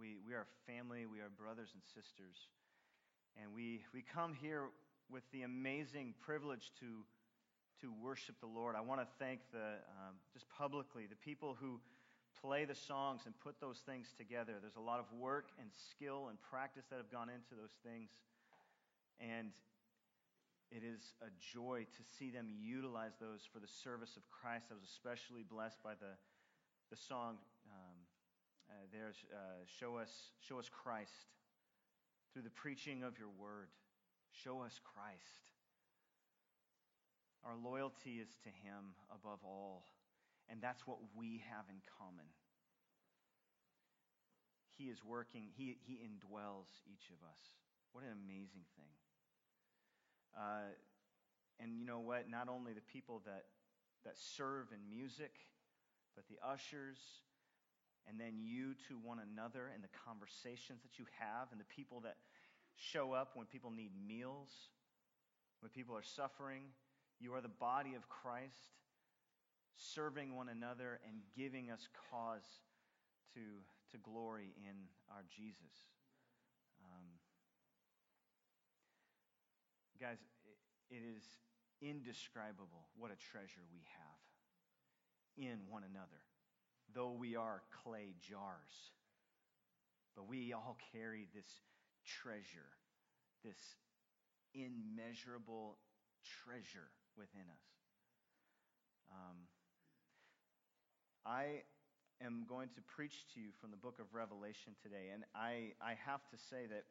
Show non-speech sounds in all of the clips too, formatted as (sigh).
We, we are family, we are brothers and sisters. And we, we come here with the amazing privilege to, to worship the Lord. I want to thank the, um, just publicly, the people who play the songs and put those things together. There's a lot of work and skill and practice that have gone into those things. And it is a joy to see them utilize those for the service of Christ. I was especially blessed by the, the song uh, there's uh, show us show us Christ through the preaching of your word. Show us Christ. Our loyalty is to Him above all, and that's what we have in common. He is working, He, he indwells each of us. What an amazing thing. Uh, and you know what? Not only the people that, that serve in music, but the ushers, and then you to one another and the conversations that you have, and the people that show up when people need meals, when people are suffering. You are the body of Christ, serving one another and giving us cause to, to glory in our Jesus. Um, guys, it is indescribable what a treasure we have in one another, though we are clay jars. But we all carry this treasure, this immeasurable treasure within us. Um, I am going to preach to you from the book of Revelation today, and I, I have to say that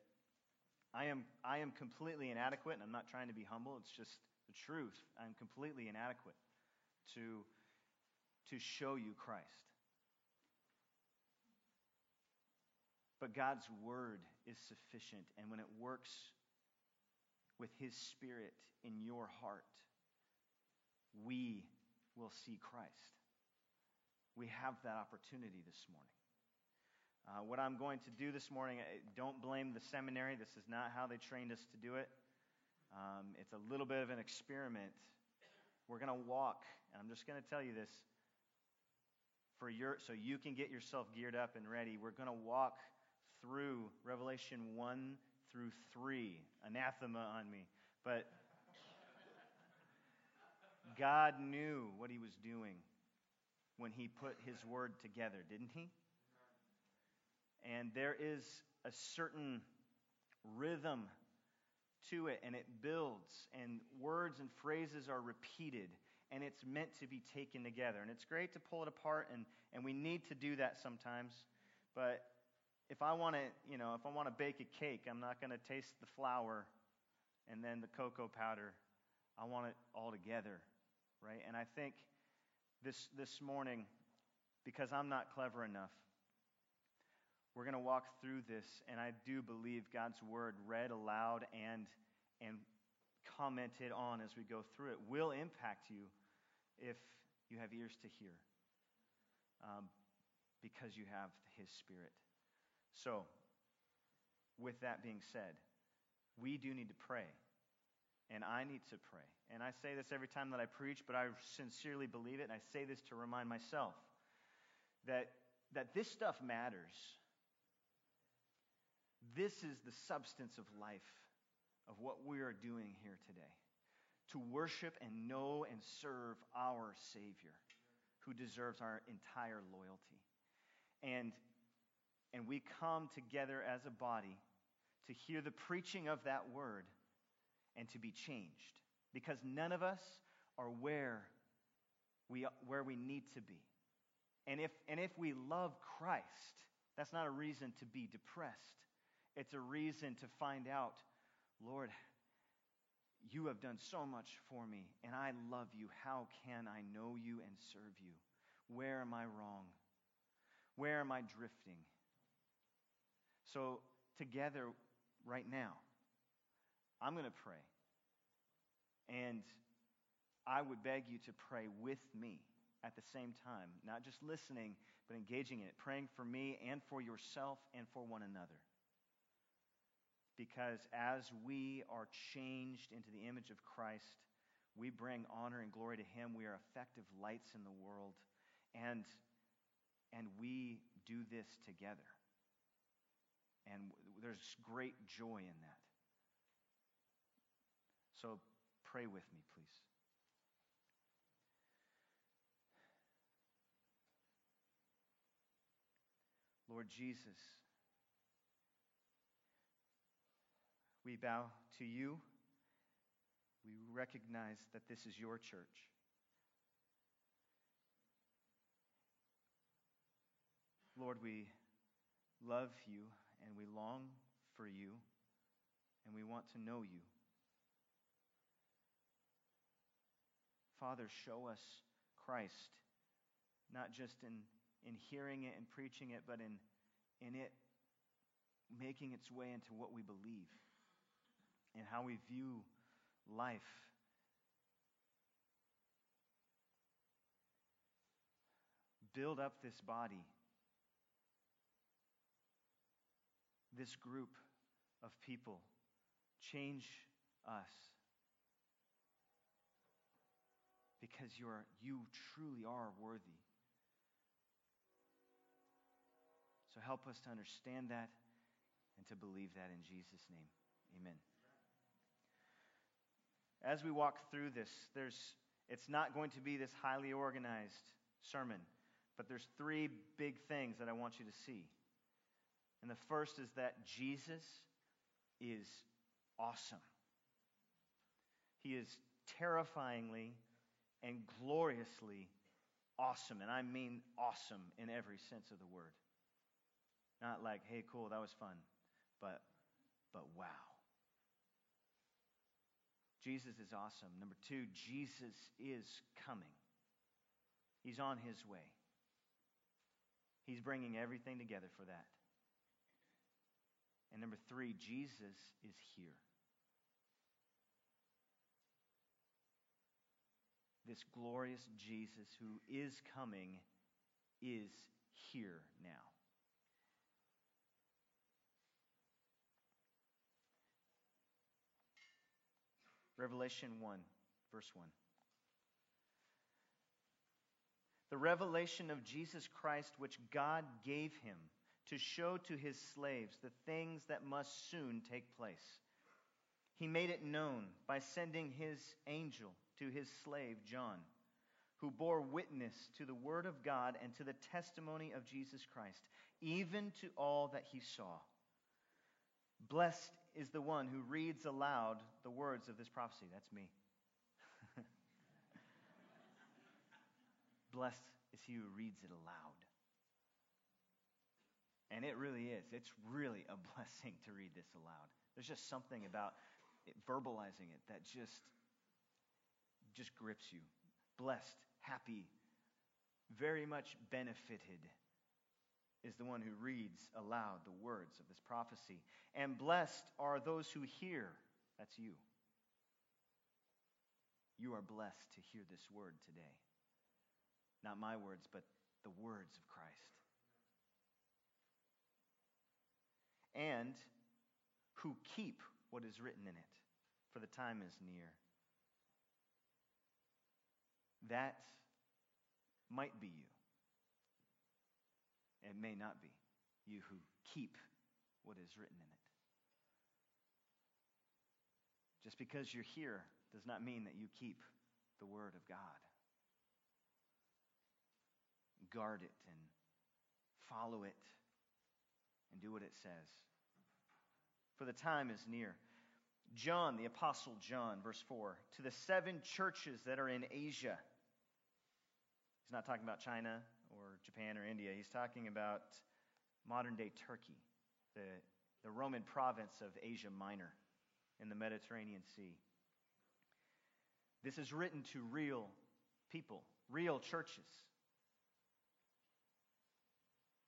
I am, I am completely inadequate, and I'm not trying to be humble, it's just the truth. I'm completely inadequate to, to show you Christ. But God's word is sufficient, and when it works with His Spirit in your heart, we will see Christ. We have that opportunity this morning. Uh, what I'm going to do this morning, don't blame the seminary. This is not how they trained us to do it. Um, it's a little bit of an experiment. We're going to walk, and I'm just going to tell you this for your, so you can get yourself geared up and ready. We're going to walk through Revelation 1 through 3. Anathema on me. But God knew what he was doing when he put his word together, didn't he? And there is a certain rhythm to it, and it builds, and words and phrases are repeated, and it's meant to be taken together. And it's great to pull it apart, and, and we need to do that sometimes. But if I want to, you know, if I want to bake a cake, I'm not going to taste the flour and then the cocoa powder. I want it all together, right? And I think this this morning, because I'm not clever enough, we're going to walk through this, and I do believe God's word read aloud and and commented on as we go through it will impact you if you have ears to hear, um, because you have His Spirit. So, with that being said, we do need to pray. And I need to pray. And I say this every time that I preach, but I sincerely believe it. And I say this to remind myself that, that this stuff matters. This is the substance of life, of what we are doing here today. To worship and know and serve our Savior, who deserves our entire loyalty. And and we come together as a body to hear the preaching of that word and to be changed. Because none of us are where we, where we need to be. And if, and if we love Christ, that's not a reason to be depressed. It's a reason to find out, Lord, you have done so much for me, and I love you. How can I know you and serve you? Where am I wrong? Where am I drifting? So, together right now, I'm going to pray. And I would beg you to pray with me at the same time, not just listening, but engaging in it, praying for me and for yourself and for one another. Because as we are changed into the image of Christ, we bring honor and glory to Him. We are effective lights in the world. And, and we do this together. And there's great joy in that. So pray with me, please. Lord Jesus, we bow to you. We recognize that this is your church. Lord, we love you and we long for you and we want to know you. Father, show us Christ, not just in, in hearing it and preaching it, but in, in it making its way into what we believe and how we view life. Build up this body, this group of people. Change us. Because you, are, you truly are worthy. So help us to understand that and to believe that in Jesus' name. Amen. As we walk through this, there's, it's not going to be this highly organized sermon, but there's three big things that I want you to see. And the first is that Jesus is awesome. He is terrifyingly and gloriously awesome. And I mean awesome in every sense of the word. Not like, hey, cool, that was fun, but, but wow. Jesus is awesome. Number two, Jesus is coming. He's on his way. He's bringing everything together for that. And number three, Jesus is here. This glorious Jesus who is coming is here now. Revelation 1, verse 1. The revelation of Jesus Christ, which God gave him to show to his slaves the things that must soon take place. He made it known by sending his angel to his slave John, who bore witness to the word of God and to the testimony of Jesus Christ, even to all that he saw. Blessed is the one who reads aloud the words of this prophecy. That's me. (laughs) Blessed is he who reads it aloud. And it really is. It's really a (laughs) blessing to read this aloud. There's just something about it, verbalizing it that just just grips you. Blessed, happy, very much benefited is the one who reads aloud the words of this prophecy. And blessed are those who hear. That's you. You are blessed to hear this word today. Not my words, but the words of Christ. And who keep what is written in it, for the time is near. That might be you. It may not be you who keep what is written in it. Just because you're here does not mean that you keep the Word of God. Guard it and follow it and do what it says. For the time is near. John, the Apostle John, verse 4, to the seven churches that are in Asia. He's not talking about China or Japan or India. He's talking about modern day Turkey, the, the Roman province of Asia Minor in the Mediterranean Sea. This is written to real people, real churches.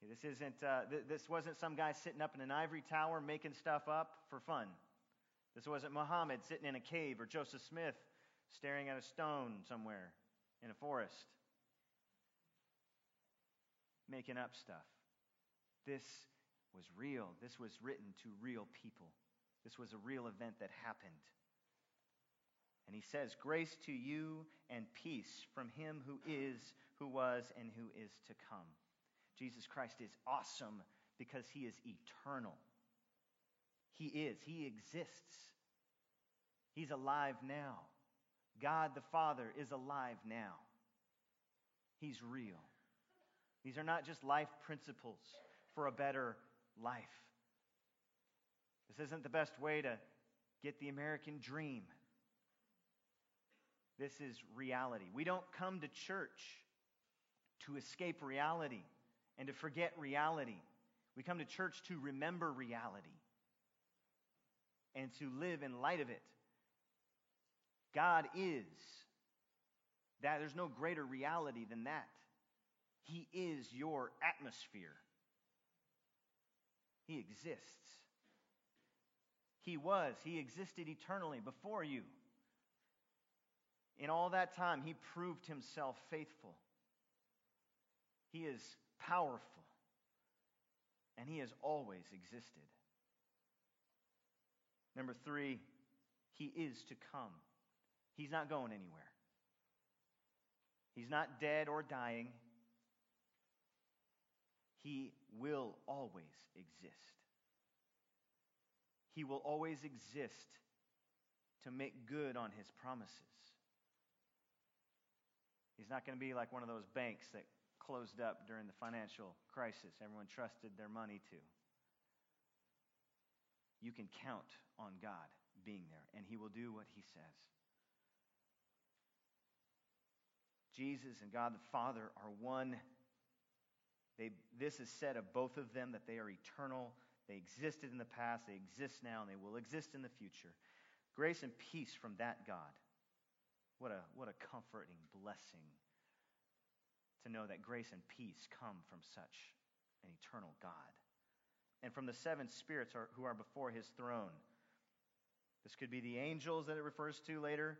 Okay, this isn't. Uh, th- this wasn't some guy sitting up in an ivory tower making stuff up for fun. This wasn't Muhammad sitting in a cave or Joseph Smith staring at a stone somewhere in a forest making up stuff. This was real. This was written to real people. This was a real event that happened. And he says, Grace to you and peace from him who is, who was, and who is to come. Jesus Christ is awesome because he is eternal. He is. He exists. He's alive now. God the Father is alive now. He's real. These are not just life principles for a better life. This isn't the best way to get the American dream. This is reality. We don't come to church to escape reality and to forget reality. We come to church to remember reality and to live in light of it. God is. That there's no greater reality than that. He is your atmosphere. He exists. He was. He existed eternally before you. In all that time, he proved himself faithful. He is powerful. And he has always existed. Number three, he is to come. He's not going anywhere. He's not dead or dying. He will always exist. He will always exist to make good on his promises. He's not going to be like one of those banks that closed up during the financial crisis everyone trusted their money to. You can count on God being there, and he will do what he says. Jesus and God the Father are one. They, this is said of both of them that they are eternal. They existed in the past, they exist now, and they will exist in the future. Grace and peace from that God. What a, what a comforting blessing to know that grace and peace come from such an eternal God. And from the seven spirits who are before his throne. This could be the angels that it refers to later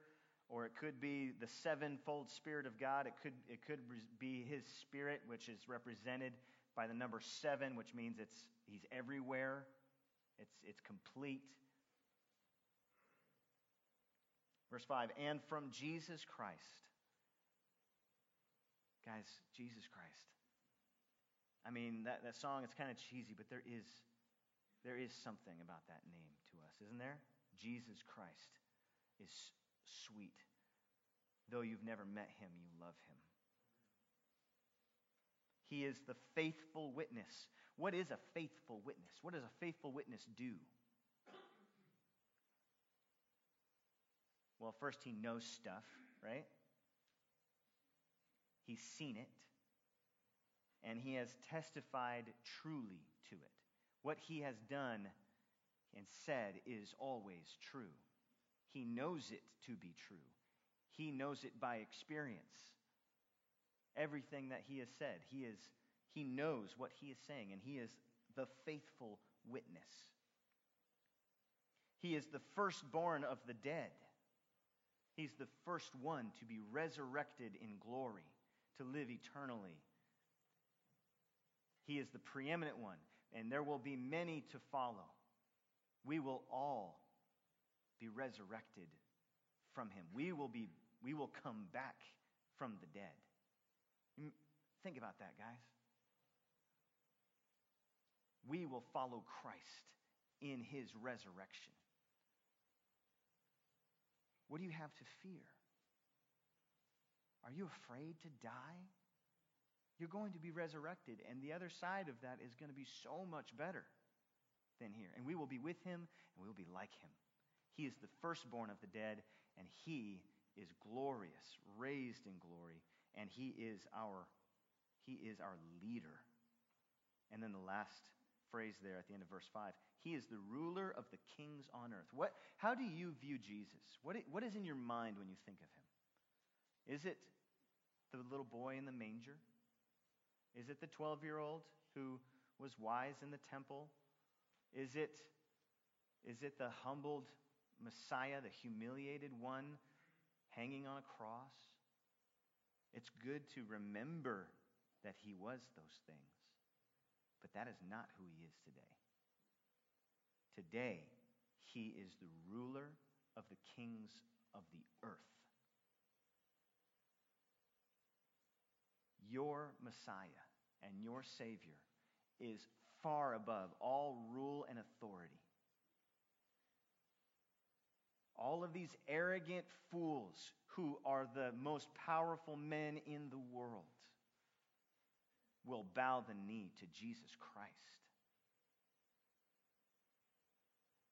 or it could be the sevenfold Spirit of God. It could, it could be His Spirit, which is represented by the number seven, which means it's, He's everywhere, it's, it's complete. Verse 5 And from Jesus Christ. Guys, Jesus Christ. I mean, that, that song, it's kind of cheesy, but there is, there is something about that name to us, isn't there? Jesus Christ is sweet. Though you've never met him, you love him. He is the faithful witness. What is a faithful witness? What does a faithful witness do? Well, first, he knows stuff, right? He's seen it, and he has testified truly to it. What he has done and said is always true. He knows it to be true. He knows it by experience. Everything that he has said, he is he knows what he is saying and he is the faithful witness. He is the firstborn of the dead. He's the first one to be resurrected in glory, to live eternally. He is the preeminent one, and there will be many to follow. We will all be resurrected from him. We will be we will come back from the dead. Think about that, guys. We will follow Christ in his resurrection. What do you have to fear? Are you afraid to die? You're going to be resurrected, and the other side of that is going to be so much better than here. And we will be with him, and we will be like him. He is the firstborn of the dead, and he is glorious, raised in glory, and he is our he is our leader. And then the last phrase there at the end of verse 5 he is the ruler of the kings on earth what how do you view jesus what, what is in your mind when you think of him is it the little boy in the manger is it the 12 year old who was wise in the temple is it is it the humbled messiah the humiliated one hanging on a cross. It's good to remember that he was those things, but that is not who he is today. Today, he is the ruler of the kings of the earth. Your Messiah and your Savior is far above all rule and authority. all of these arrogant fools who are the most powerful men in the world will bow the knee to Jesus Christ.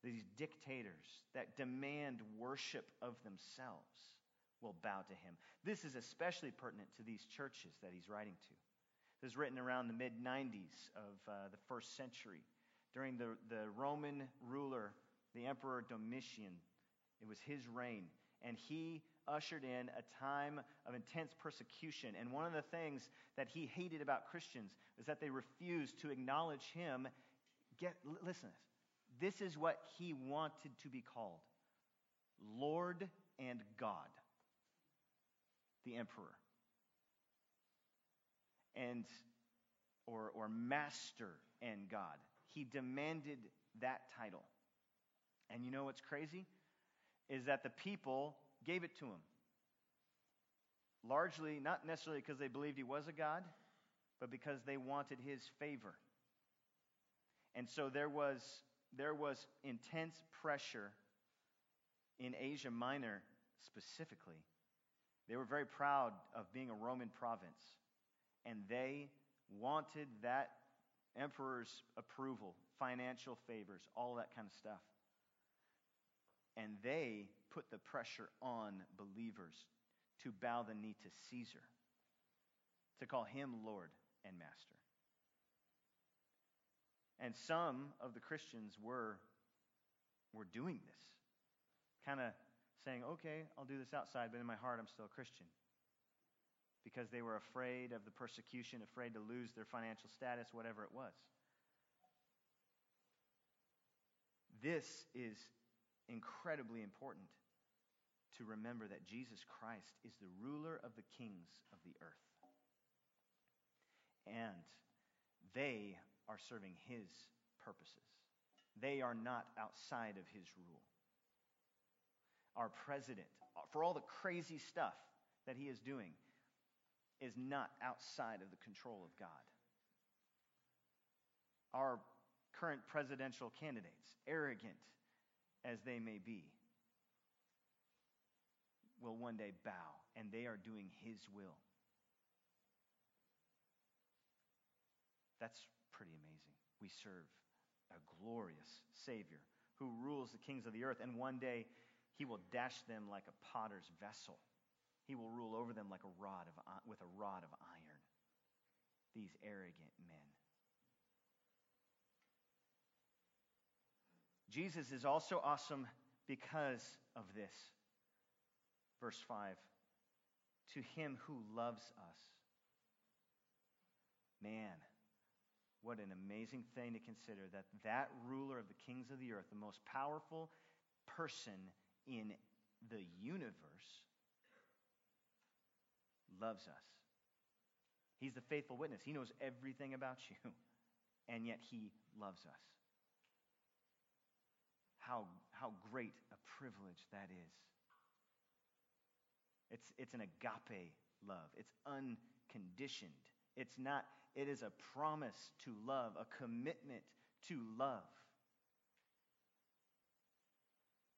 These dictators that demand worship of themselves will bow to him. This is especially pertinent to these churches that he's writing to. This was written around the mid 90s of uh, the first century during the, the Roman ruler, the Emperor Domitian. It was his reign. And he ushered in a time of intense persecution. And one of the things that he hated about Christians is that they refused to acknowledge him. Get, listen, this is what he wanted to be called Lord and God, the emperor. And or, or master and God. He demanded that title. And you know what's crazy? Is that the people gave it to him. Largely, not necessarily because they believed he was a God, but because they wanted his favor. And so there was, there was intense pressure in Asia Minor specifically. They were very proud of being a Roman province, and they wanted that emperor's approval, financial favors, all that kind of stuff. And they put the pressure on believers to bow the knee to Caesar, to call him Lord and Master. And some of the Christians were, were doing this, kind of saying, okay, I'll do this outside, but in my heart, I'm still a Christian. Because they were afraid of the persecution, afraid to lose their financial status, whatever it was. This is incredibly important to remember that Jesus Christ is the ruler of the kings of the earth. And they are serving his purposes. They are not outside of his rule. Our president, uh, for all the crazy stuff that he is doing, is not outside of the control of God. Our current presidential candidates, arrogant as they may be, will one day bow, and they are doing His will. That's pretty amazing. We serve a glorious Savior who rules the kings of the earth, and one day He will dash them like a potter's vessel. He will rule over them like a rod of, with a rod of iron. These arrogant men. Jesus is also awesome because of this. Verse 5 To him who loves us. Man, what an amazing thing to consider that that ruler of the kings of the earth, the most powerful person in the universe, loves us. He's the faithful witness. He knows everything about you, (laughs) and yet he loves us. How, how great a privilege that is. It's, it's an agape love. It's unconditioned. It's not, it is a promise to love, a commitment to love.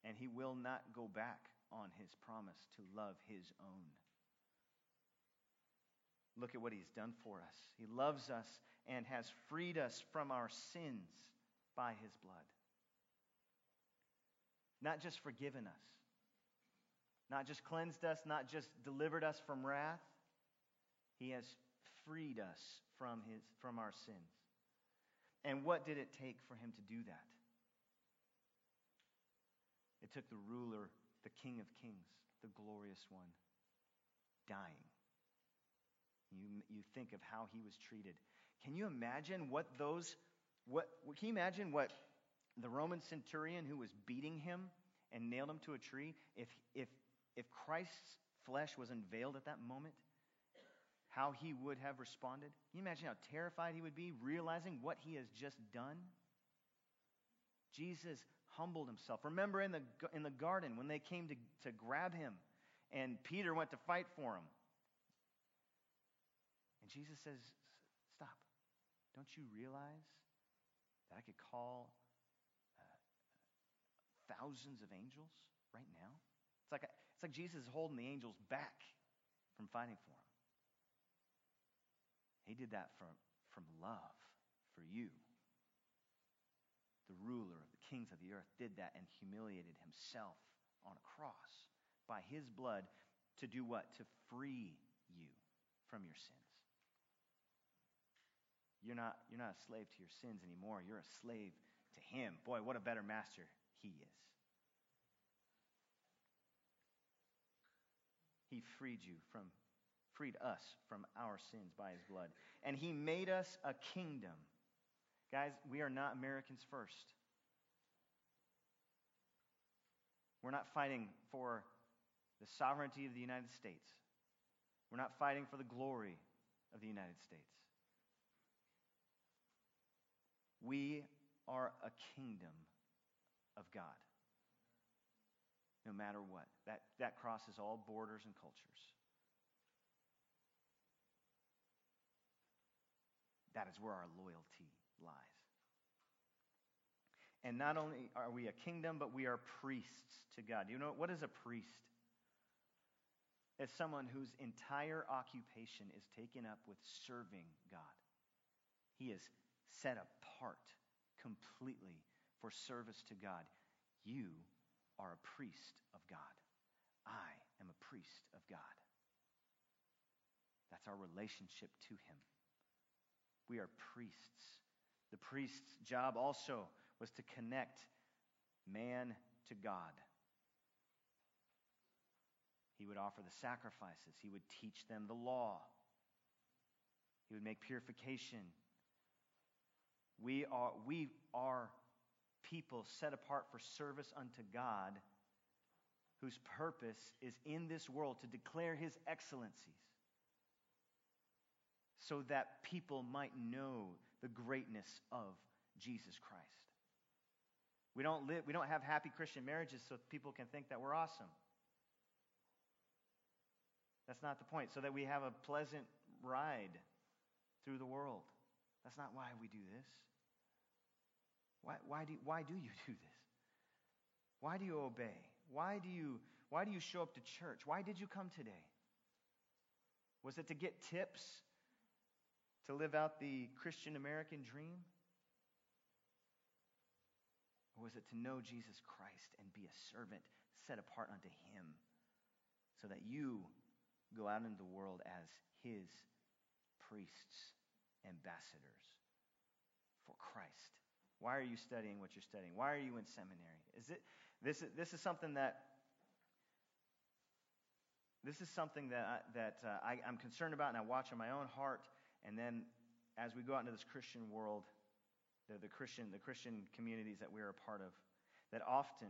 And he will not go back on his promise to love his own. Look at what he's done for us. He loves us and has freed us from our sins by his blood. Not just forgiven us, not just cleansed us, not just delivered us from wrath. He has freed us from, his, from our sins. And what did it take for him to do that? It took the ruler, the King of Kings, the glorious one, dying. You, you think of how he was treated. Can you imagine what those, what, can you imagine what the Roman centurion who was beating him and nailed him to a tree, if, if if Christ's flesh was unveiled at that moment, how he would have responded? Can you imagine how terrified he would be realizing what he has just done? Jesus humbled himself. Remember in the, in the garden when they came to, to grab him and Peter went to fight for him. And Jesus says, Stop. Don't you realize that I could call uh, thousands of angels right now. It's like, it's like Jesus is holding the angels back from fighting for him. He did that from, from love for you. The ruler of kings of the earth did that and humiliated himself on a cross by his blood to do what? To free you from your sins. You're not, you're not a slave to your sins anymore. You're a slave to him. Boy, what a better master he is. He freed you from, freed us from our sins by his blood. And he made us a kingdom. Guys, we are not Americans first. We're not fighting for the sovereignty of the United States. We're not fighting for the glory of the United States. We are a kingdom of God. No matter what. That, that crosses all borders and cultures. That is where our loyalty. And not only are we a kingdom, but we are priests to God. Do you know what is a priest? It's someone whose entire occupation is taken up with serving God. He is set apart completely for service to God. You are a priest of God. I am a priest of God. That's our relationship to Him. We are priests. The priest's job also was to connect man to God. He would offer the sacrifices, he would teach them the law, he would make purification. We are, we are people set apart for service unto God whose purpose is in this world to declare his excellencies so that people might know the greatness of Jesus Christ. We don't live we don't have happy Christian marriages so people can think that we're awesome. That's not the point. So that we have a pleasant ride through the world. That's not why we do this. Why, why, do, why do you (laughs) do this? Why do you obey? Why do you, why do you show up to church? Why did you come today? Was it to get tips to live out the Christian American dream? Or was it to know Jesus Christ and be a servant set apart unto Him so that you go out into the world as His priests, ambassadors for Christ? Why are you studying what you're studying? Why are you in seminary? Is it this? This is something that this is something that I, that uh, I, I'm concerned about, and I watch in my own heart. And then, as we go out into this Christian world, the, the Christian the Christian communities that we are a part of, that often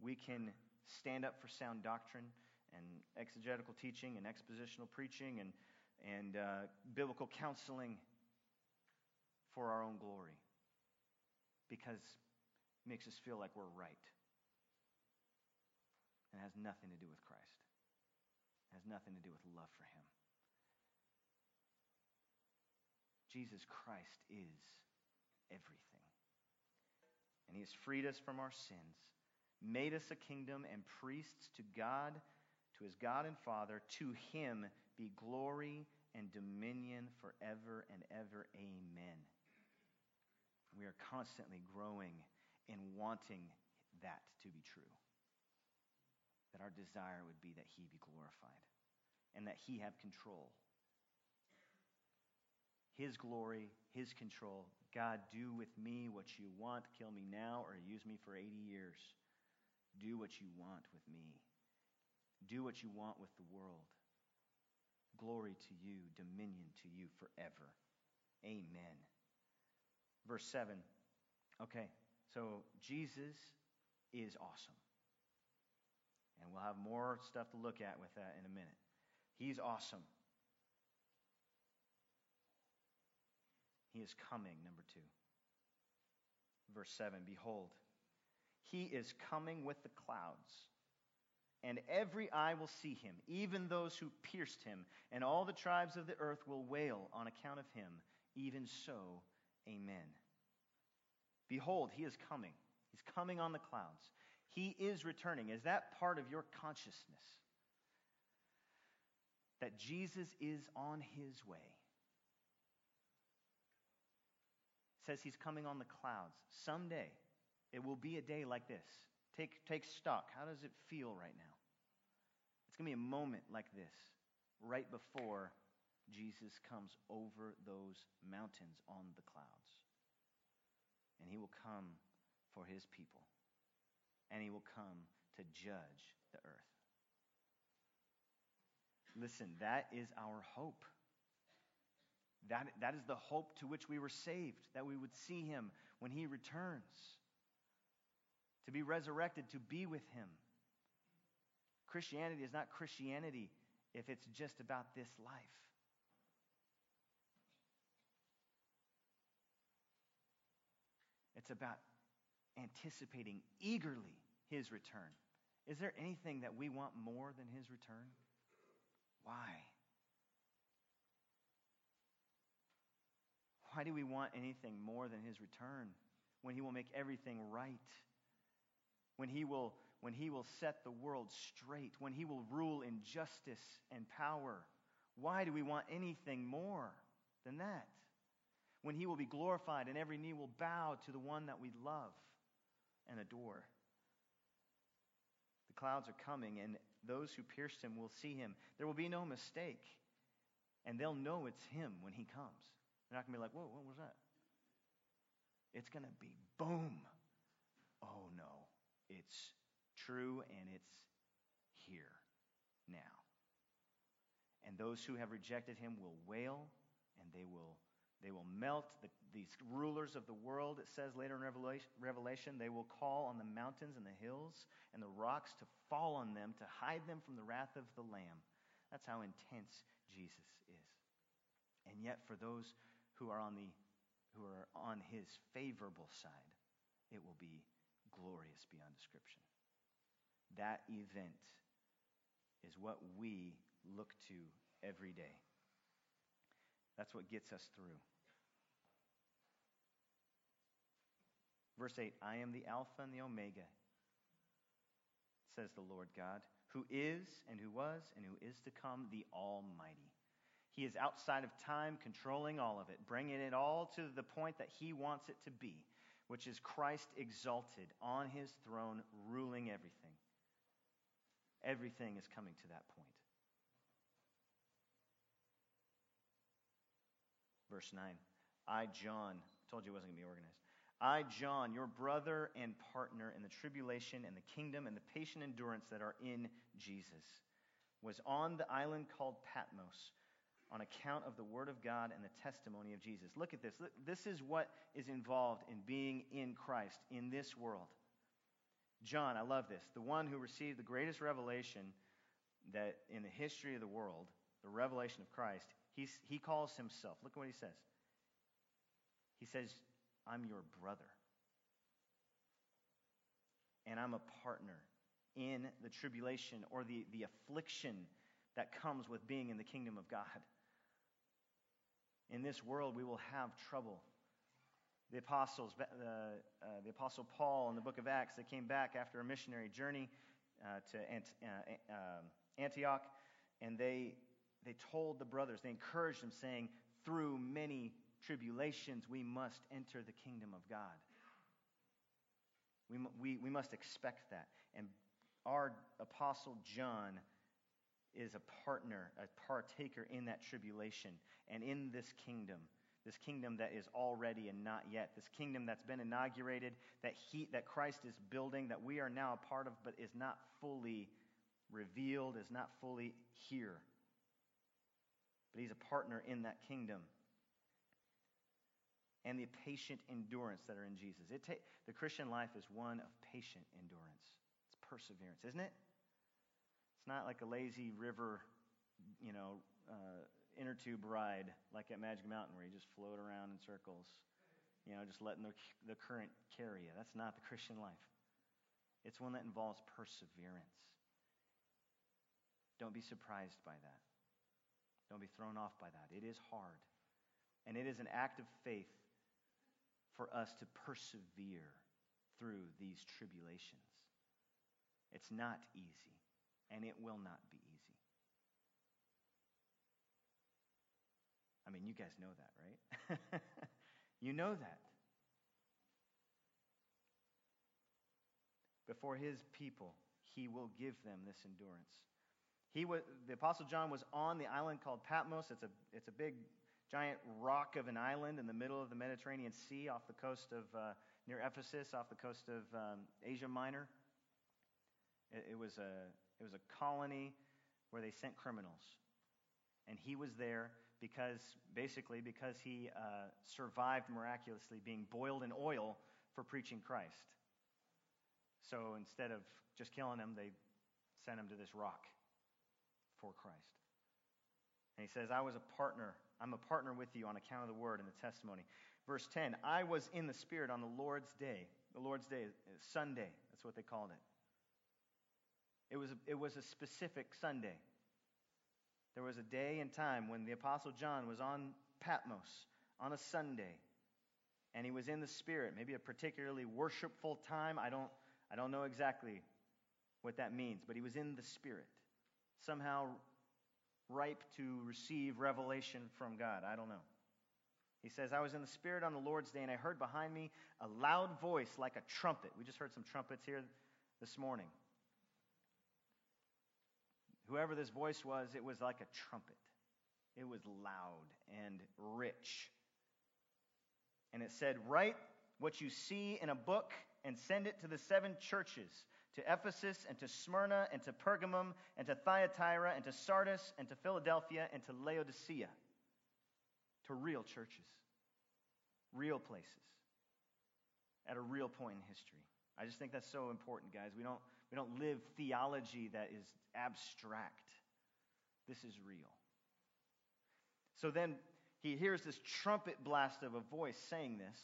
we can stand up for sound doctrine and exegetical teaching and expositional preaching and and uh, biblical counseling for our own glory because it makes us feel like we're right. And it has nothing to do with Christ. It has nothing to do with love for Him. Jesus Christ is everything. And He has freed us from our sins, made us a kingdom and priests to God, to His God and Father. To Him be glory and dominion forever and ever. Amen. We are constantly growing and wanting that to be true. That our desire would be that He be glorified and that He have control his glory, His control. God, do with me what you want. Kill me now or use me for 80 years. Do what you want with me. Do what you want with the world. Glory to you, dominion to you forever. Amen. Verse 7. Okay, so Jesus is awesome. And we'll have more stuff to look at with that in a minute. He's awesome. He is coming, number two. Verse 7 Behold, he is coming with the clouds, and every eye will see him, even those who pierced him, and all the tribes of the earth will wail on account of him. Even so, amen. Behold, he is coming. He's coming on the clouds. He is returning. Is that part of your consciousness? That Jesus is on his way. Says he's coming on the clouds. Someday, it will be a day like this. Take, take stock. How does it feel right now? It's going to be a moment like this, right before Jesus comes over those mountains on the clouds. And he will come for his people, and he will come to judge the earth. Listen, that is our hope. That, that is the hope to which we were saved, that we would see him when he returns, to be resurrected, to be with him. Christianity is not Christianity if it's just about this life. It's about anticipating eagerly his return. Is there anything that we want more than his return? Why? Why do we want anything more than his return when he will make everything right? When he will, when he will set the world straight, when he will rule in justice and power. Why do we want anything more than that? When he will be glorified and every knee will bow to the one that we love and adore. The clouds are coming, and those who pierced him will see him. There will be no mistake, and they'll know it's him when he comes. They're not going to be like, whoa, what was that? It's going to be boom. Oh no, it's true and it's here now. And those who have rejected him will wail and they will they will melt the, these rulers of the world it says later in revelation, revelation they will call on the mountains and the hills and the rocks to fall on them to hide them from the wrath of the lamb that's how intense jesus is and yet for those who are on the who are on his favorable side, it will be glorious beyond description. That event is what we look to every day. That's what gets us through. Verse 8 I am the Alpha and the Omega, says the Lord God, who is and who was and who is to come, the Almighty. He is outside of time, controlling all of it, bringing it all to the point that he wants it to be, which is Christ exalted on his throne, ruling everything. Everything is coming to that point. Verse 9 I, John, told you it wasn't going to be organized. I, John, your brother and partner in the tribulation and the kingdom and the patient endurance that are in Jesus, was on the island called Patmos on account of the Word of God and the testimony of Jesus. Look at this. This is what is involved in being in Christ in this world. John, I love this. The one who received the greatest revelation that in the history of the world, the revelation of Christ, he's, he calls himself. Look at what he says. He says, I'm your brother. And I'm a partner in the tribulation or the, the affliction that comes with being in the kingdom of God. In this world, we will have trouble. The apostles, uh, uh, the apostle Paul in the book of Acts, they came back after a missionary journey uh, to Ant- uh, um, Antioch, and they they told the brothers, they encouraged them, saying, "Through many tribulations, we must enter the kingdom of God." We, we, we must expect that. And our apostle John is a partner, a partaker in that tribulation and in this kingdom, this kingdom that is already and not yet, this kingdom that's been inaugurated, that he that Christ is building, that we are now a part of, but is not fully revealed, is not fully here. But he's a partner in that kingdom. And the patient endurance that are in Jesus. It ta- the Christian life is one of patient endurance. It's perseverance, isn't it? It's not like a lazy river, you know, uh, inner tube ride like at Magic Mountain where you just float around in circles, you know, just letting the, the current carry you. That's not the Christian life. It's one that involves perseverance. Don't be surprised by that. Don't be thrown off by that. It is hard. And it is an act of faith for us to persevere through these tribulations. It's not easy, and it will not be easy. I mean, you guys know that, right? (laughs) you know that. Before his people, he will give them this endurance. He was, the Apostle John was on the island called Patmos. It's a, it's a big, giant rock of an island in the middle of the Mediterranean Sea off the coast of, uh, near Ephesus, off the coast of um, Asia Minor. It, it, was a, it was a colony where they sent criminals. And he was there because, basically, because he uh, survived miraculously being boiled in oil for preaching Christ. So instead of just killing him, they sent him to this rock for Christ. And he says, I was a partner. I'm a partner with you on account of the word and the testimony. Verse 10 I was in the Spirit on the Lord's day. The Lord's day, Sunday. That's what they called it. It was, a, it was a specific Sunday. There was a day and time when the Apostle John was on Patmos on a Sunday, and he was in the Spirit. Maybe a particularly worshipful time. I don't, I don't know exactly what that means, but he was in the Spirit, somehow ripe to receive revelation from God. I don't know. He says, I was in the Spirit on the Lord's day, and I heard behind me a loud voice like a trumpet. We just heard some trumpets here this morning. Whoever this voice was, it was like a trumpet. It was loud and rich. And it said, Write what you see in a book and send it to the seven churches to Ephesus and to Smyrna and to Pergamum and to Thyatira and to Sardis and to Philadelphia and to Laodicea. To real churches, real places, at a real point in history. I just think that's so important, guys. We don't, we don't live theology that is abstract. This is real. So then he hears this trumpet blast of a voice saying this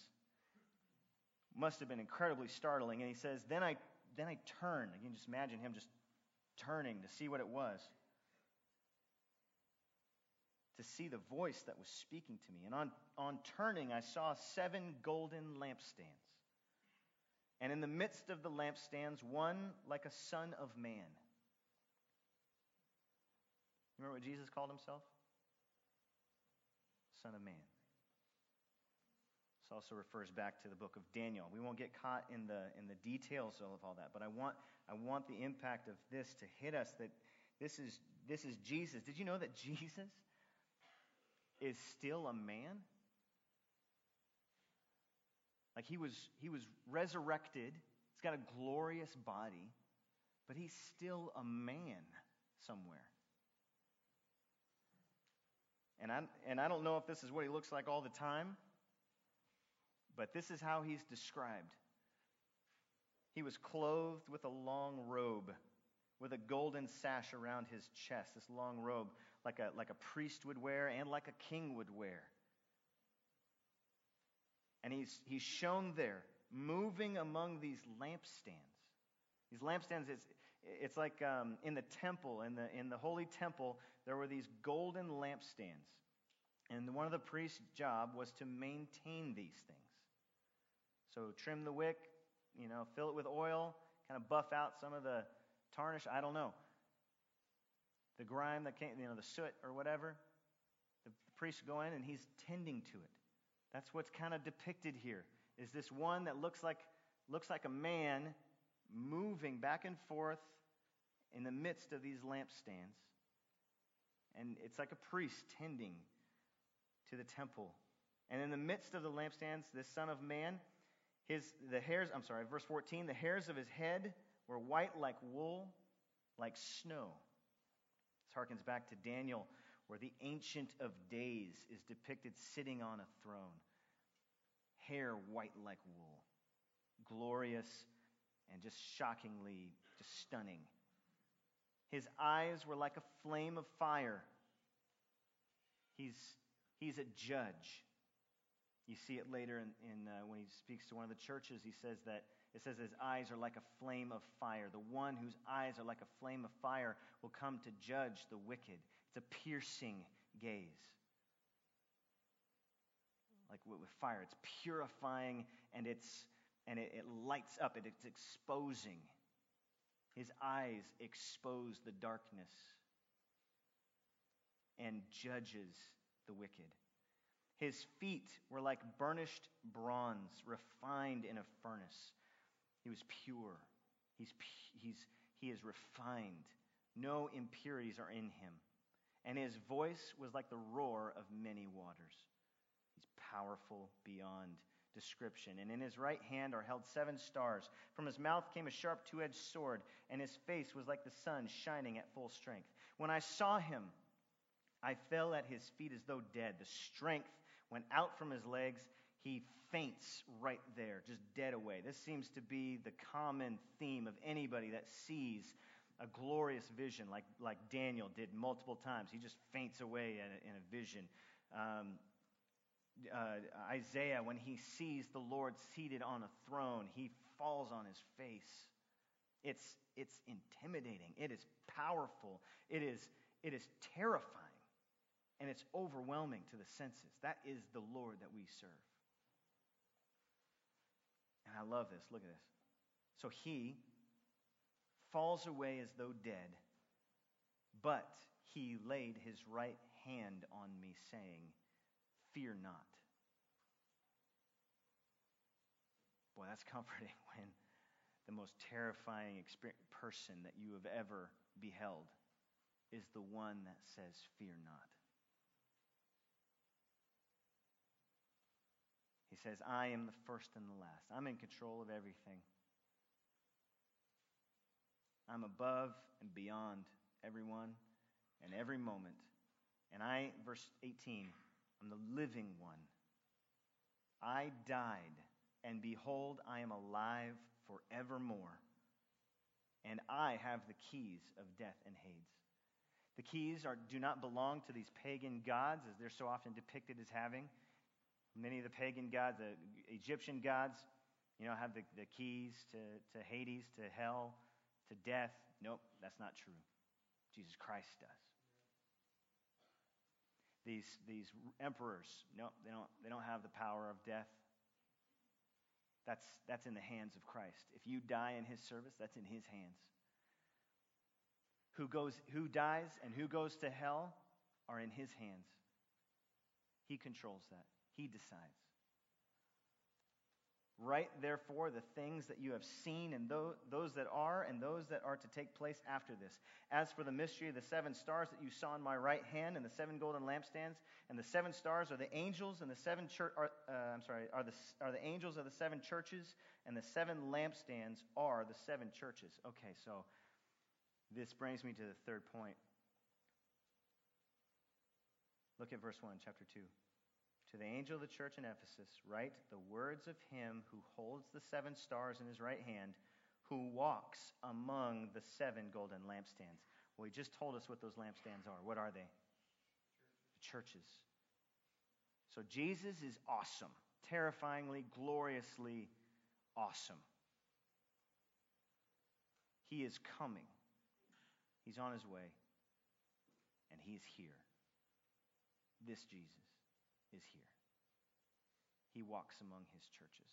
must have been incredibly startling. And he says, Then I, then I turned. You can just imagine him just turning to see what it was. To see the voice that was speaking to me. And on, on turning, I saw seven golden lampstands. And in the midst of the lampstands, one like a son of man. Remember what Jesus called himself? Son of Man This also refers back to the book of Daniel. We won't get caught in the, in the details of all that, but I want, I want the impact of this to hit us that this is, this is Jesus. Did you know that Jesus is still a man? Like he was, he was resurrected. He's got a glorious body, but he's still a man somewhere. And I, and I don't know if this is what he looks like all the time, but this is how he's described. He was clothed with a long robe, with a golden sash around his chest, this long robe, like a, like a priest would wear and like a king would wear. And he's, he's shown there, moving among these lampstands. These lampstands, it's, it's like um, in the temple, in the, in the holy temple, there were these golden lampstands. And one of the priest's job was to maintain these things. So trim the wick, you know, fill it with oil, kind of buff out some of the tarnish. I don't know. The grime that came, you know, the soot or whatever. The priest go in and he's tending to it. That's what's kind of depicted here. Is this one that looks like looks like a man moving back and forth in the midst of these lampstands. And it's like a priest tending to the temple. And in the midst of the lampstands, this Son of Man, his, the hairs, I'm sorry, verse 14, the hairs of his head were white like wool, like snow. This harkens back to Daniel, where the Ancient of Days is depicted sitting on a throne. Hair white like wool, glorious and just shockingly just stunning. His eyes were like a flame of fire. He's, he's a judge. You see it later in, in uh, when he speaks to one of the churches. He says that it says his eyes are like a flame of fire. The one whose eyes are like a flame of fire will come to judge the wicked. A piercing gaze. Like with fire, it's purifying and it's and it, it lights up. It, it's exposing. His eyes expose the darkness and judges the wicked. His feet were like burnished bronze, refined in a furnace. He was pure. He's, he's, he is refined. No impurities are in him. And his voice was like the roar of many waters. He's powerful beyond description. And in his right hand are held seven stars. From his mouth came a sharp two edged sword, and his face was like the sun shining at full strength. When I saw him, I fell at his feet as though dead. The strength went out from his legs. He faints right there, just dead away. This seems to be the common theme of anybody that sees a glorious vision like, like Daniel did multiple times. He just faints away in a, in a vision. Um, uh, Isaiah, when he sees the Lord seated on a throne, he falls on his face. It's, it's intimidating. It is powerful. It is, it is terrifying. And it's overwhelming to the senses. That is the Lord that we serve. And I love this. Look at this. So he falls away as though dead, but he laid his right hand on me, saying, Fear not. Boy, that's (laughs) comforting when the most terrifying person that you have ever beheld is the one that says, Fear not. He says, I am the first and the last. I'm in control of everything. I'm above and beyond everyone and every moment. And I, verse 18, I'm the living one. I died, and behold, I am alive forevermore. And I have the keys of death and Hades. The keys are, do not belong to these pagan gods, as they're so often depicted as having. Many of the pagan gods, the Egyptian gods, you know, have the, the keys to, to Hades, to hell, to death. Nope, that's not true. Jesus Christ does. These, these emperors, no, they don't, they don't have the power of death. That's, that's in the hands of Christ. If you die in his service, that's in his hands. Who, goes, who dies and who goes to hell are in his hands. He controls that, he decides. Write, therefore, the things that you have seen, and those that are, and those that are to take place after this. As for the mystery of the seven stars that you saw in my right hand, and the seven golden lampstands, and the seven stars are the angels, and the seven church, are, uh, I'm sorry, are the are the angels of the seven churches, and the seven lampstands are the seven churches. Okay, so this brings me to the third point. Look at verse one, chapter two. To the angel of the church in Ephesus, write the words of him who holds the seven stars in his right hand, who walks among the seven golden lampstands. Well, he just told us what those lampstands are. What are they? The churches. So Jesus is awesome, terrifyingly, gloriously awesome. He is coming, He's on His way, and He's here. This Jesus is here. He walks among his churches,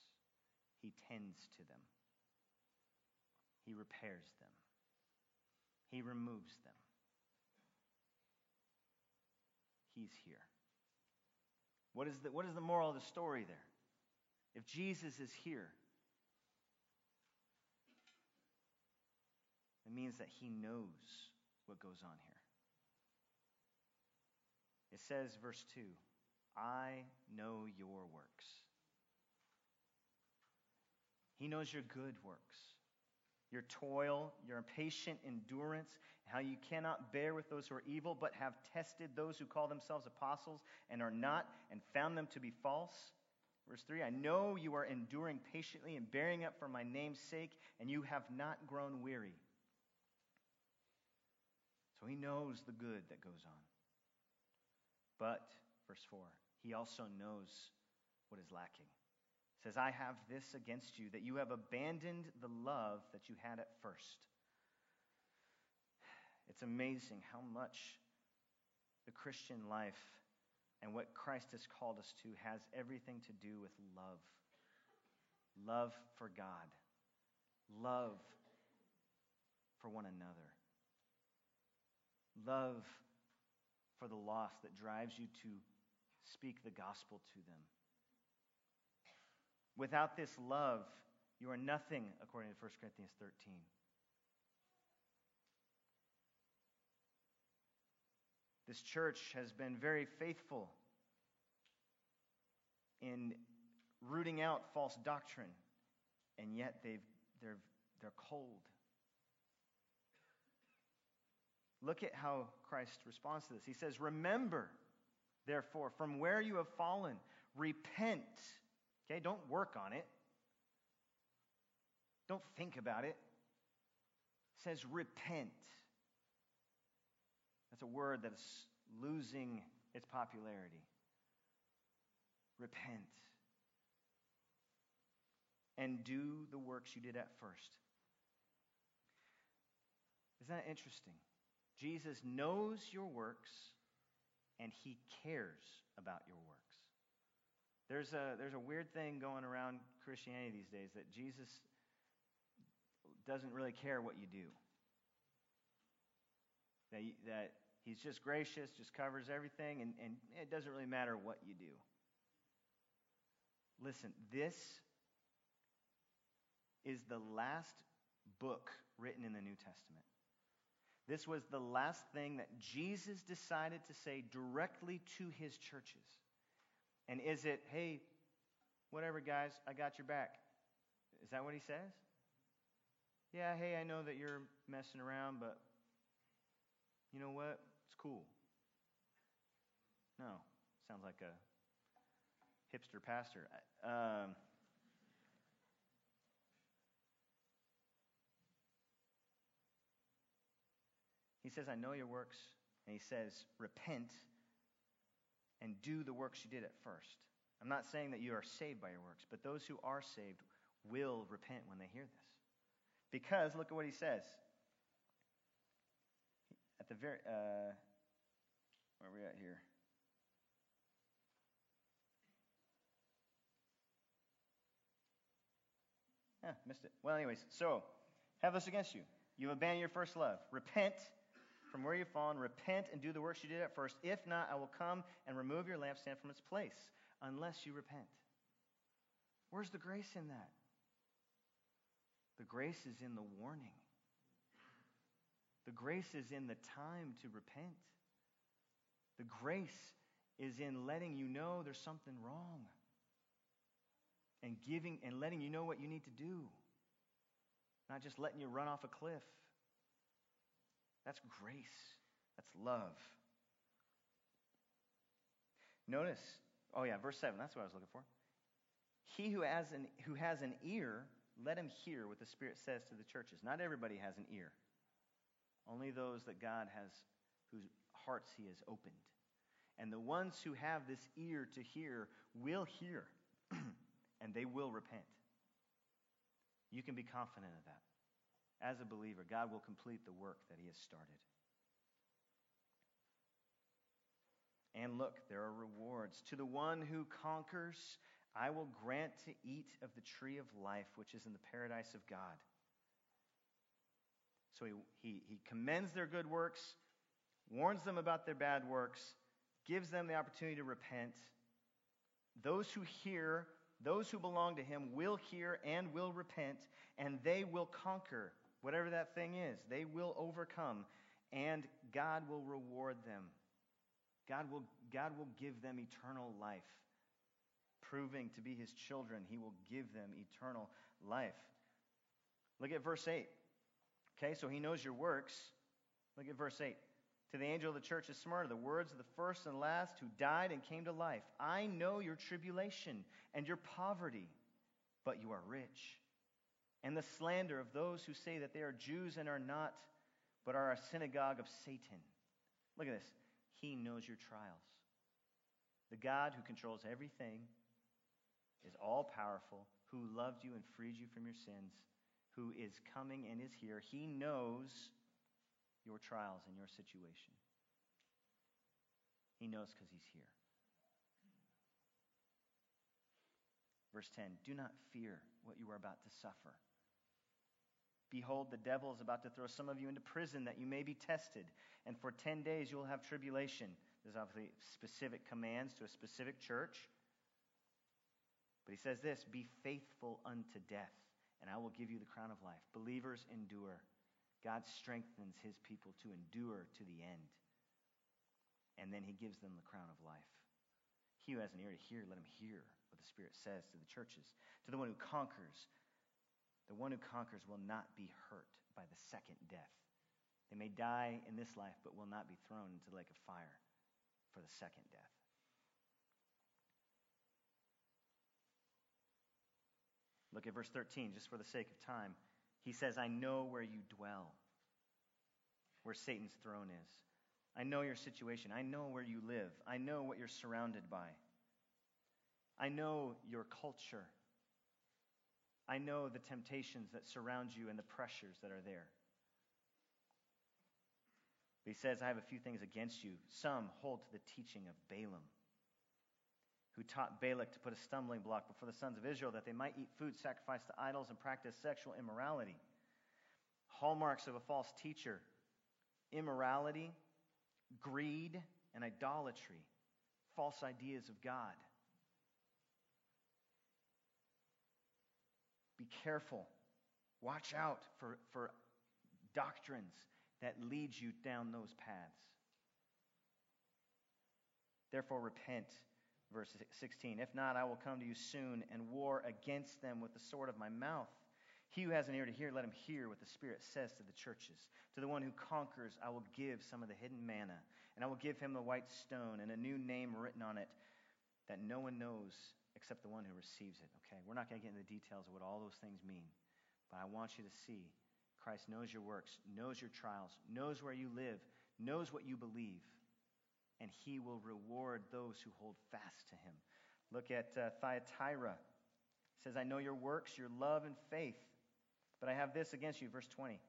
he tends to them, he repairs them, he removes them. He's here. What is the, what is the moral of the story there? If Jesus is here, it means that he knows what goes on here. It says, verse 2 I know your works. He knows your good works, your toil, your impatient endurance, how you cannot bear with those who are evil, but have tested those who call themselves apostles and are not, and found them to be false. Verse 3 I know you are enduring patiently and bearing up for my name's sake, and you have not grown weary. So he knows the good that goes on. But, verse 4, he also knows what is lacking. He says, I have this against you, that you have abandoned the love that you had at first. It's amazing how much the Christian life and what Christ has called us to has everything to do with love. Love for God, love for one another. Love for the lost that drives you to speak the gospel to them. Without this love, you are nothing, according to 1 Corinthians 13. This church has been very faithful in rooting out false doctrine, and yet they've, they're, they're cold. Look at how Christ responds to this. He says, Remember, therefore, from where you have fallen, repent. Okay, don't work on it. Don't think about it. It says, Repent. That's a word that's losing its popularity. Repent. And do the works you did at first. Isn't that interesting? Jesus knows your works and he cares about your works. There's a, there's a weird thing going around Christianity these days that Jesus doesn't really care what you do. That, you, that he's just gracious, just covers everything, and, and it doesn't really matter what you do. Listen, this is the last book written in the New Testament. This was the last thing that Jesus decided to say directly to his churches. And is it, hey, whatever, guys, I got your back? Is that what he says? Yeah, hey, I know that you're messing around, but you know what? It's cool. No, sounds like a hipster pastor. Um, he says, I know your works. And he says, repent and do the works you did at first. I'm not saying that you are saved by your works, but those who are saved will repent when they hear this. Because look at what he says. At the very, uh, where are we at here? Yeah, missed it. Well, anyways, so have this against you. You abandon your first love. Repent from where you've fallen. Repent and do the works you did at first. If not, I will come and remove your lampstand from its place, unless you repent. Where's the grace in that? The grace is in the warning. The grace is in the time to repent. The grace is in letting you know there's something wrong and giving and letting you know what you need to do. Not just letting you run off a cliff. That's grace. That's love. Notice, oh yeah, verse 7, that's what I was looking for. He who has an, who has an ear, let him hear what the Spirit says to the churches. Not everybody has an ear. Only those that God has, whose hearts he has opened. And the ones who have this ear to hear will hear, (clears throat) and they will repent. You can be confident of that. As a believer, God will complete the work that he has started. And look, there are rewards. To the one who conquers, I will grant to eat of the tree of life, which is in the paradise of God. So he, he, he commends their good works, warns them about their bad works, gives them the opportunity to repent. Those who hear, those who belong to him, will hear and will repent, and they will conquer whatever that thing is. They will overcome, and God will reward them. God will, God will give them eternal life. Proving to be his children, he will give them eternal life. Look at verse 8. Okay, so he knows your works. Look at verse 8. To the angel of the church of Smyrna, the words of the first and last who died and came to life. I know your tribulation and your poverty, but you are rich. And the slander of those who say that they are Jews and are not, but are a synagogue of Satan. Look at this. He knows your trials. The God who controls everything is all powerful, who loved you and freed you from your sins, who is coming and is here. He knows your trials and your situation. He knows because he's here. Verse 10 Do not fear what you are about to suffer. Behold, the devil is about to throw some of you into prison that you may be tested, and for 10 days you will have tribulation. There's obviously specific commands to a specific church. But he says this Be faithful unto death, and I will give you the crown of life. Believers endure. God strengthens his people to endure to the end. And then he gives them the crown of life. He who has an ear to hear, let him hear what the Spirit says to the churches. To the one who conquers, the one who conquers will not be hurt by the second death. They may die in this life, but will not be thrown into the lake of fire for the second death. Look at verse 13, just for the sake of time. He says, I know where you dwell, where Satan's throne is. I know your situation. I know where you live. I know what you're surrounded by. I know your culture. I know the temptations that surround you and the pressures that are there. But he says, I have a few things against you. Some hold to the teaching of Balaam, who taught Balak to put a stumbling block before the sons of Israel that they might eat food sacrificed to idols and practice sexual immorality. Hallmarks of a false teacher immorality, greed, and idolatry, false ideas of God. Be careful. Watch out for, for doctrines that lead you down those paths. Therefore, repent. Verse 16. If not, I will come to you soon and war against them with the sword of my mouth. He who has an ear to hear, let him hear what the Spirit says to the churches. To the one who conquers, I will give some of the hidden manna, and I will give him the white stone and a new name written on it that no one knows except the one who receives it. Okay, we're not going to get into the details of what all those things mean, but I want you to see Christ knows your works, knows your trials, knows where you live, knows what you believe, and he will reward those who hold fast to him. Look at uh, Thyatira. It says, I know your works, your love and faith but I have this against you, verse 20,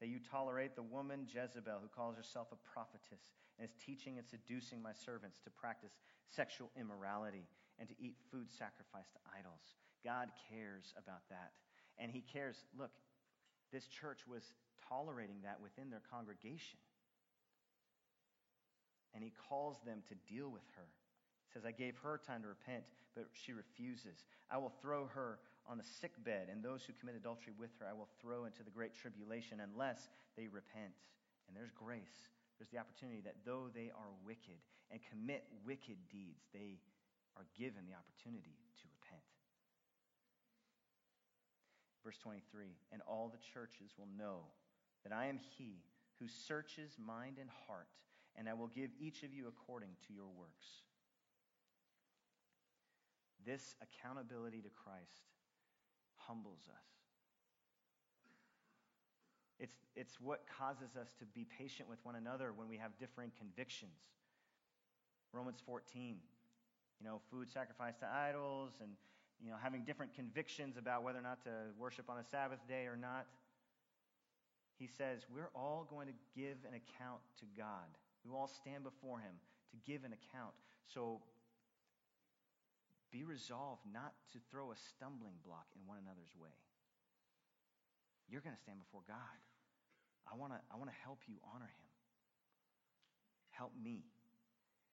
that you tolerate the woman Jezebel, who calls herself a prophetess, and is teaching and seducing my servants to practice sexual immorality and to eat food sacrificed to idols. God cares about that. And He cares, look, this church was tolerating that within their congregation. And He calls them to deal with her. He says, I gave her time to repent, but she refuses. I will throw her on the sick bed, and those who commit adultery with her I will throw into the great tribulation unless they repent. And there's grace. There's the opportunity that though they are wicked and commit wicked deeds, they are given the opportunity to repent. Verse 23 And all the churches will know that I am He who searches mind and heart, and I will give each of you according to your works. This accountability to Christ humbles us. It's, it's what causes us to be patient with one another when we have differing convictions. Romans 14, you know, food sacrificed to idols and, you know, having different convictions about whether or not to worship on a Sabbath day or not. He says, we're all going to give an account to God. We will all stand before Him to give an account. So be resolved not to throw a stumbling block in one another's way. You're going to stand before God. I want to I want to help you honor him. Help me.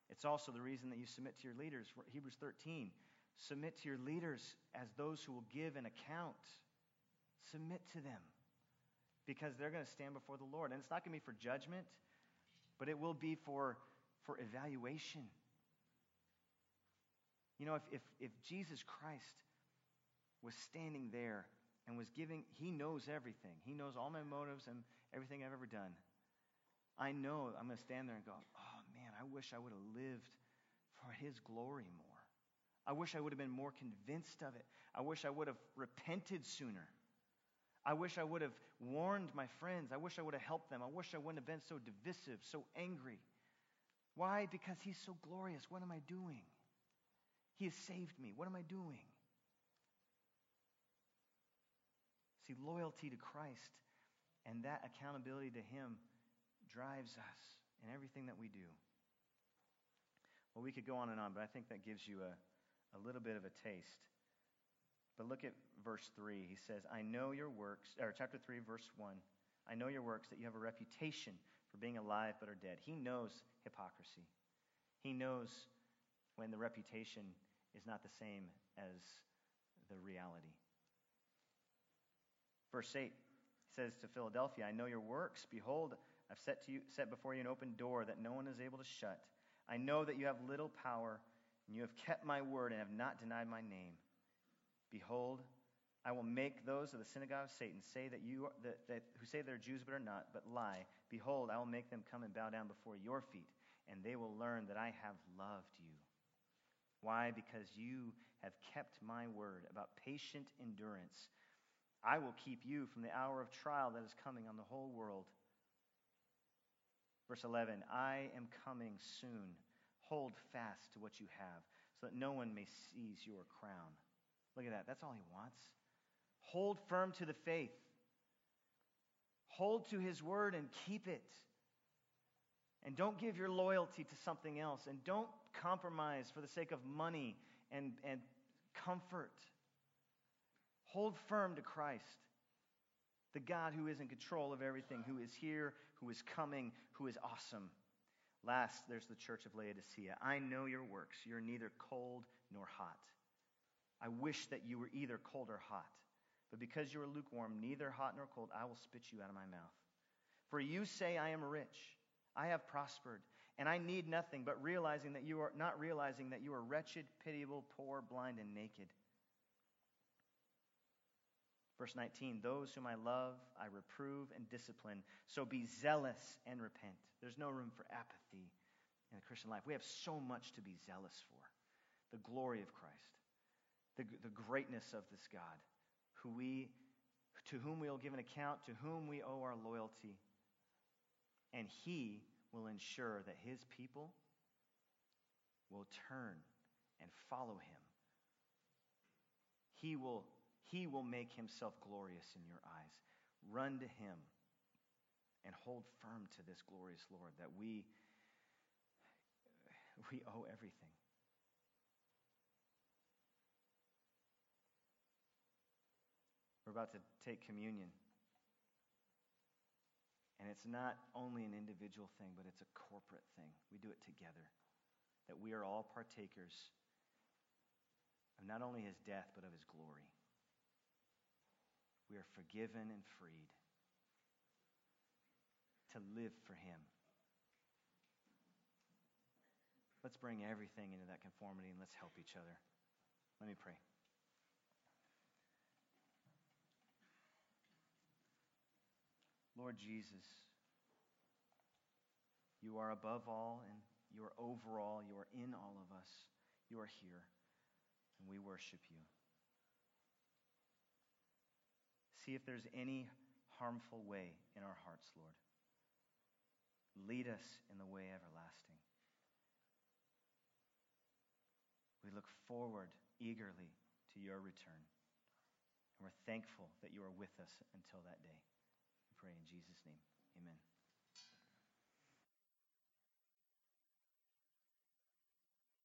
It's also the reason that you submit to your leaders. Hebrews 13. Submit to your leaders as those who will give an account. Submit to them because they're going to stand before the Lord. And it's not going to be for judgment, but it will be for, for evaluation. You know, if, if, if Jesus Christ was standing there and was giving, he knows everything. He knows all my motives and everything I've ever done. I know I'm going to stand there and go, oh I wish I would have lived for his glory more. I wish I would have been more convinced of it. I wish I would have repented sooner. I wish I would have warned my friends. I wish I would have helped them. I wish I wouldn't have been so divisive, so angry. Why? Because he's so glorious. What am I doing? He has saved me. What am I doing? See, loyalty to Christ and that accountability to Him drives us in everything that we do. Well, we could go on and on, but I think that gives you a, a little bit of a taste But look at verse 3. He says, I know your works, or chapter 3, verse 1. I know your works, that you have a reputation for being alive but are dead. He knows hypocrisy. He knows when the reputation is not the same as the reality. Verse 8 says to Philadelphia, I know your works. Behold, I've set, to you, set before you an open door that no one is able to shut. I know that you have little power, and you have kept my word and have not denied my name. Behold, I will make those of the synagogue of Satan say that you that, that, who say they're Jews but are not, but lie. Behold, I will make them come and bow down before your feet, and they will learn that I have loved you. Why? Because you have kept my word about patient endurance. I will keep you from the hour of trial that is coming on the whole world. Verse 11 I am coming soon. Hold fast to what you have, so that no one may seize your crown. Look at that. That's all he wants. Hold firm to the faith. Hold to his word and keep it. And don't give your loyalty to something else. And don't compromise for the sake of money and, and comfort. Hold firm to Christ, the God who is in control of everything, who is here, who is coming, who is awesome. Last, there's the church of Laodicea. I know your works. You're neither cold nor hot. I wish that you were either cold or hot. But because you are lukewarm, neither hot nor cold, I will spit you out of my mouth. For you say, I am rich, I have prospered, and I need nothing, but realizing that you are not realizing that you are wretched, pitiable, poor, blind, and naked. Verse 19, those whom I love, I reprove and discipline. So be zealous and repent. There's no room for apathy in the Christian life. We have so much to be zealous for the glory of Christ, the, the greatness of this God, who we, to whom we will give an account, to whom we owe our loyalty. And He will ensure that His people will turn and follow Him. He will he will make himself glorious in your eyes. Run to him and hold firm to this glorious Lord that we, we owe everything. We're about to take communion. And it's not only an individual thing, but it's a corporate thing. We do it together. That we are all partakers of not only his death, but of his glory. We are forgiven and freed to live for Him. Let's bring everything into that conformity and let's help each other. Let me pray. Lord Jesus, you are above all and you are over all. You are in all of us. You are here, and we worship you. See if there's any harmful way in our hearts, Lord. Lead us in the way everlasting. We look forward eagerly to your return. And we're thankful that you are with us until that day. We pray in Jesus' name. Amen.